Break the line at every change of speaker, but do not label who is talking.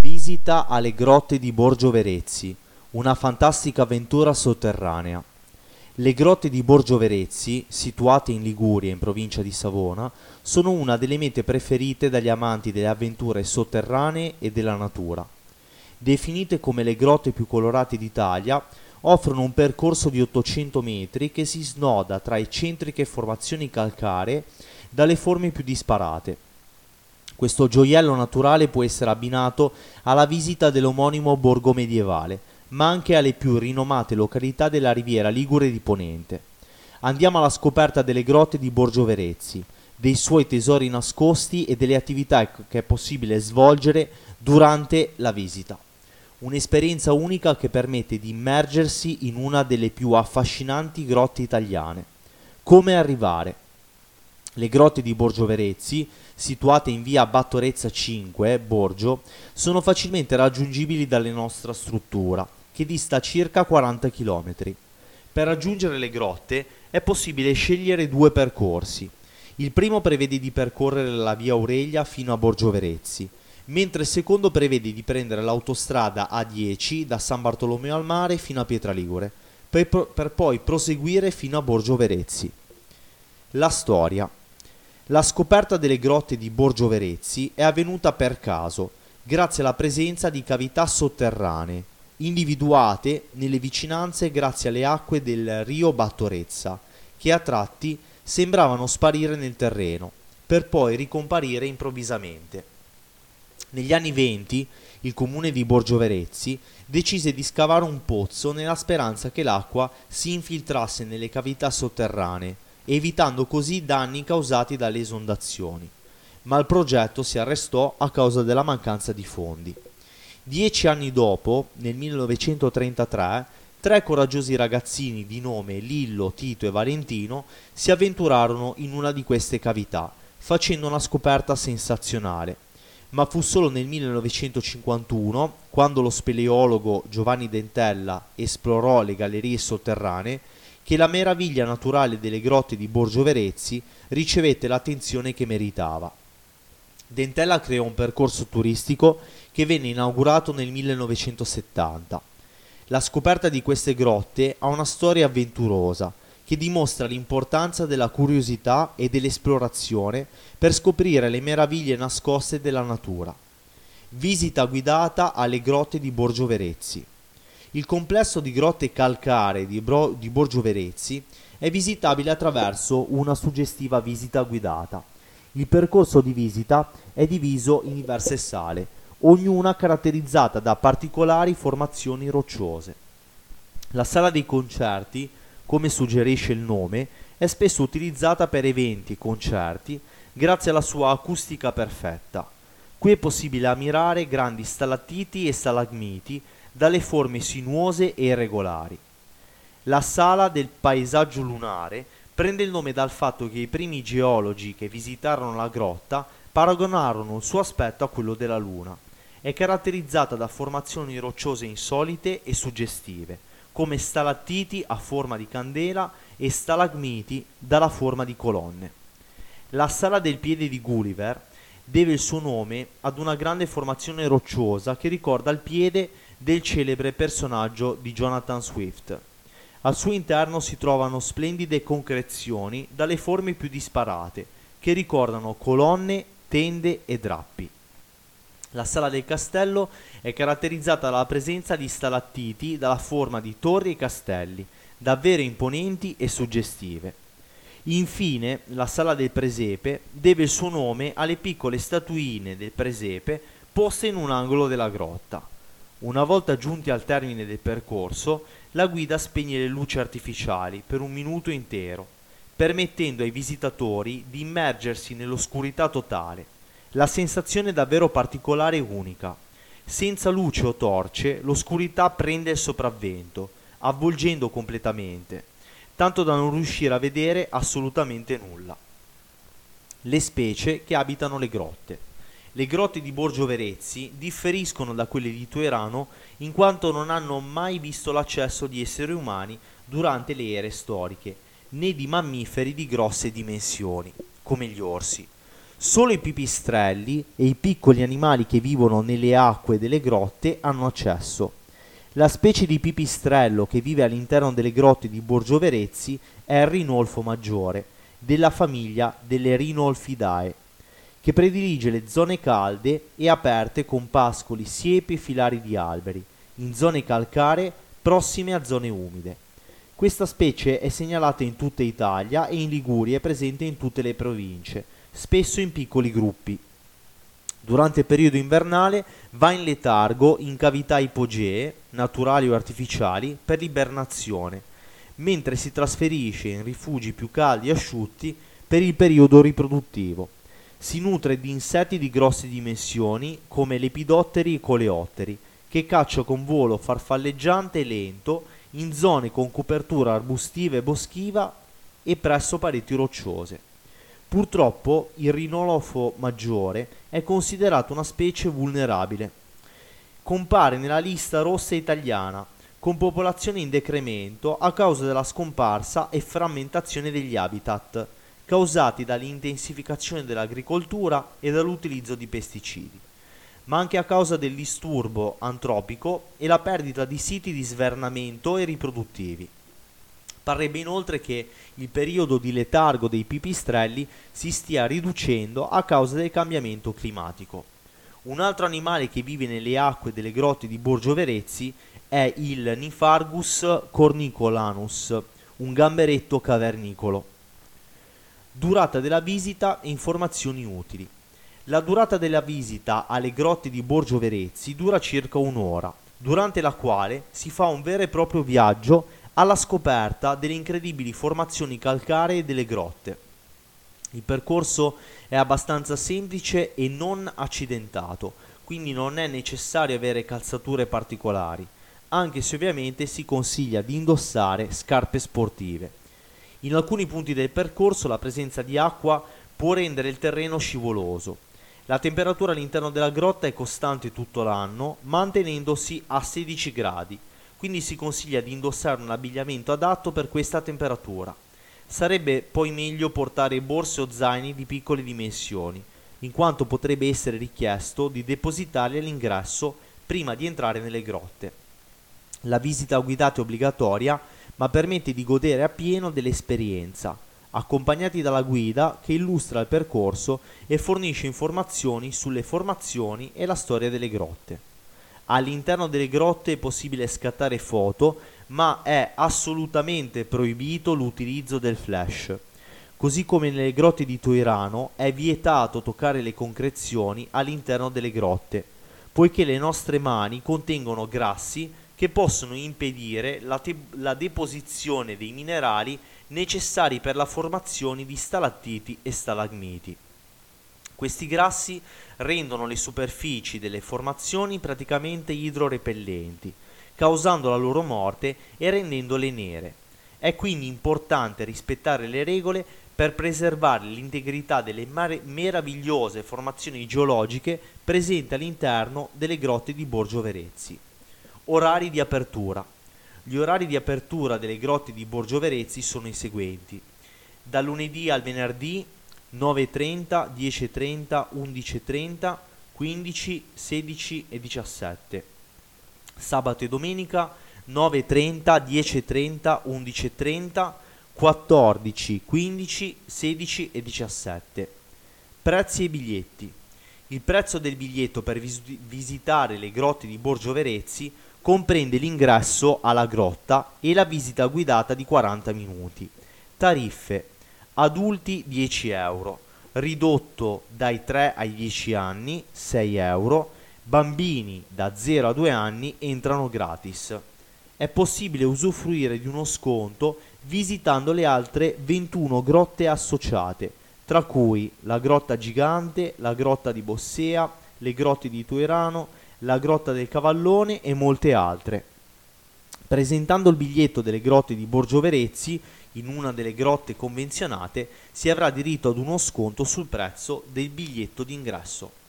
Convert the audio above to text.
Visita alle grotte di Borgio Verezzi, una fantastica avventura sotterranea. Le grotte di Borgio Verezzi, situate in Liguria in provincia di Savona, sono una delle mete preferite dagli amanti delle avventure sotterranee e della natura. Definite come le grotte più colorate d'Italia, offrono un percorso di 800 metri che si snoda tra eccentriche formazioni calcaree dalle forme più disparate. Questo gioiello naturale può essere abbinato alla visita dell'omonimo borgo medievale, ma anche alle più rinomate località della riviera Ligure di Ponente. Andiamo alla scoperta delle grotte di Borgio Verezzi, dei suoi tesori nascosti e delle attività che è possibile svolgere durante la visita. Un'esperienza unica che permette di immergersi in una delle più affascinanti grotte italiane. Come arrivare? Le grotte di Borgio Verezzi, situate in via Battorezza 5, Borgio, sono facilmente raggiungibili dalla nostra struttura, che dista circa 40 km. Per raggiungere le grotte è possibile scegliere due percorsi. Il primo prevede di percorrere la via Aurelia fino a Borgio Verezzi, mentre il secondo prevede di prendere l'autostrada A10 da San Bartolomeo al Mare fino a Pietraligure, per, per poi proseguire fino a Borgio Verezzi. La storia. La scoperta delle grotte di Borgio Verezzi è avvenuta per caso, grazie alla presenza di cavità sotterranee, individuate nelle vicinanze grazie alle acque del rio Battorezza, che a tratti sembravano sparire nel terreno, per poi ricomparire improvvisamente. Negli anni venti il comune di Borgio Verezzi decise di scavare un pozzo nella speranza che l'acqua si infiltrasse nelle cavità sotterranee evitando così danni causati dalle esondazioni, ma il progetto si arrestò a causa della mancanza di fondi. Dieci anni dopo, nel 1933, tre coraggiosi ragazzini di nome Lillo, Tito e Valentino si avventurarono in una di queste cavità, facendo una scoperta sensazionale. Ma fu solo nel 1951, quando lo speleologo Giovanni Dentella esplorò le gallerie sotterranee, che la meraviglia naturale delle grotte di Borgio Verezzi ricevette l'attenzione che meritava. Dentella creò un percorso turistico che venne inaugurato nel 1970. La scoperta di queste grotte ha una storia avventurosa che dimostra l'importanza della curiosità e dell'esplorazione per scoprire le meraviglie nascoste della natura. Visita guidata alle grotte di Borgio Verezzi. Il complesso di grotte calcaree di, Bro- di Borgio Verezzi è visitabile attraverso una suggestiva visita guidata. Il percorso di visita è diviso in diverse sale, ognuna caratterizzata da particolari formazioni rocciose. La sala dei concerti, come suggerisce il nome, è spesso utilizzata per eventi e concerti grazie alla sua acustica perfetta. Qui è possibile ammirare grandi stalattiti e stalagmiti dalle forme sinuose e irregolari. La sala del paesaggio lunare prende il nome dal fatto che i primi geologi che visitarono la grotta paragonarono il suo aspetto a quello della Luna. È caratterizzata da formazioni rocciose insolite e suggestive, come stalattiti a forma di candela e stalagmiti dalla forma di colonne. La sala del piede di Gulliver deve il suo nome ad una grande formazione rocciosa che ricorda il piede del celebre personaggio di Jonathan Swift. Al suo interno si trovano splendide concrezioni dalle forme più disparate, che ricordano colonne, tende e drappi. La sala del castello è caratterizzata dalla presenza di stalattiti dalla forma di torri e castelli, davvero imponenti e suggestive. Infine, la sala del presepe deve il suo nome alle piccole statuine del presepe poste in un angolo della grotta. Una volta giunti al termine del percorso, la guida spegne le luci artificiali per un minuto intero, permettendo ai visitatori di immergersi nell'oscurità totale. La sensazione è davvero particolare e unica. Senza luce o torce, l'oscurità prende il sopravvento, avvolgendo completamente, tanto da non riuscire a vedere assolutamente nulla. Le specie che abitano le grotte. Le grotte di Borgio Verezzi differiscono da quelle di Tuerano in quanto non hanno mai visto l'accesso di esseri umani durante le ere storiche, né di mammiferi di grosse dimensioni, come gli orsi. Solo i pipistrelli e i piccoli animali che vivono nelle acque delle grotte hanno accesso. La specie di pipistrello che vive all'interno delle grotte di Borgio Verezzi è il rinolfo maggiore, della famiglia delle Rinolfidae, che predilige le zone calde e aperte con pascoli, siepi e filari di alberi, in zone calcaree prossime a zone umide. Questa specie è segnalata in tutta Italia e in Liguria è presente in tutte le province, spesso in piccoli gruppi. Durante il periodo invernale va in letargo in cavità ipogee, naturali o artificiali, per l'ibernazione, mentre si trasferisce in rifugi più caldi e asciutti per il periodo riproduttivo. Si nutre di insetti di grosse dimensioni come lepidotteri e coleotteri, che caccia con volo farfalleggiante e lento in zone con copertura arbustiva e boschiva e presso pareti rocciose. Purtroppo il rinolofo maggiore è considerato una specie vulnerabile. Compare nella lista rossa italiana, con popolazione in decremento a causa della scomparsa e frammentazione degli habitat, causati dall'intensificazione dell'agricoltura e dall'utilizzo di pesticidi ma anche a causa del disturbo antropico e la perdita di siti di svernamento e riproduttivi. Parrebbe inoltre che il periodo di letargo dei pipistrelli si stia riducendo a causa del cambiamento climatico. Un altro animale che vive nelle acque delle grotte di Borgio Verezzi è il Nifargus cornicolanus, un gamberetto cavernicolo. Durata della visita e informazioni utili. La durata della visita alle grotte di Borgio Verezzi dura circa un'ora, durante la quale si fa un vero e proprio viaggio alla scoperta delle incredibili formazioni calcaree delle grotte. Il percorso è abbastanza semplice e non accidentato, quindi non è necessario avere calzature particolari, anche se ovviamente si consiglia di indossare scarpe sportive. In alcuni punti del percorso la presenza di acqua può rendere il terreno scivoloso, la temperatura all'interno della grotta è costante tutto l'anno, mantenendosi a 16 gradi, quindi si consiglia di indossare un abbigliamento adatto per questa temperatura. Sarebbe poi meglio portare borse o zaini di piccole dimensioni, in quanto potrebbe essere richiesto di depositarli all'ingresso prima di entrare nelle grotte. La visita guidata è obbligatoria, ma permette di godere appieno dell'esperienza accompagnati dalla guida che illustra il percorso e fornisce informazioni sulle formazioni e la storia delle grotte. All'interno delle grotte è possibile scattare foto, ma è assolutamente proibito l'utilizzo del flash. Così come nelle grotte di Toirano è vietato toccare le concrezioni all'interno delle grotte, poiché le nostre mani contengono grassi che possono impedire la, te- la deposizione dei minerali necessari per la formazione di stalattiti e stalagmiti. Questi grassi rendono le superfici delle formazioni praticamente idrorepellenti, causando la loro morte e rendendole nere. È quindi importante rispettare le regole per preservare l'integrità delle mar- meravigliose formazioni geologiche presenti all'interno delle grotte di Borgio Verezzi. Orari di apertura. Gli orari di apertura delle grotte di Borgio Verezzi sono i seguenti. Da lunedì al venerdì 9.30, 10.30, 11.30, 15, 16 e 17. Sabato e domenica 9.30, 10.30, 11.30, 14, 15, 16 e 17. Prezzi e biglietti. Il prezzo del biglietto per vis- visitare le grotte di Borgio Verezzi comprende l'ingresso alla grotta e la visita guidata di 40 minuti. Tariffe adulti 10 euro, ridotto dai 3 ai 10 anni 6 euro, bambini da 0 a 2 anni entrano gratis. È possibile usufruire di uno sconto visitando le altre 21 grotte associate, tra cui la grotta gigante, la grotta di Bossea, le grotte di Tuerano, la Grotta del Cavallone e molte altre. Presentando il biglietto delle grotte di Borgio Verezzi in una delle grotte convenzionate si avrà diritto ad uno sconto sul prezzo del biglietto d'ingresso.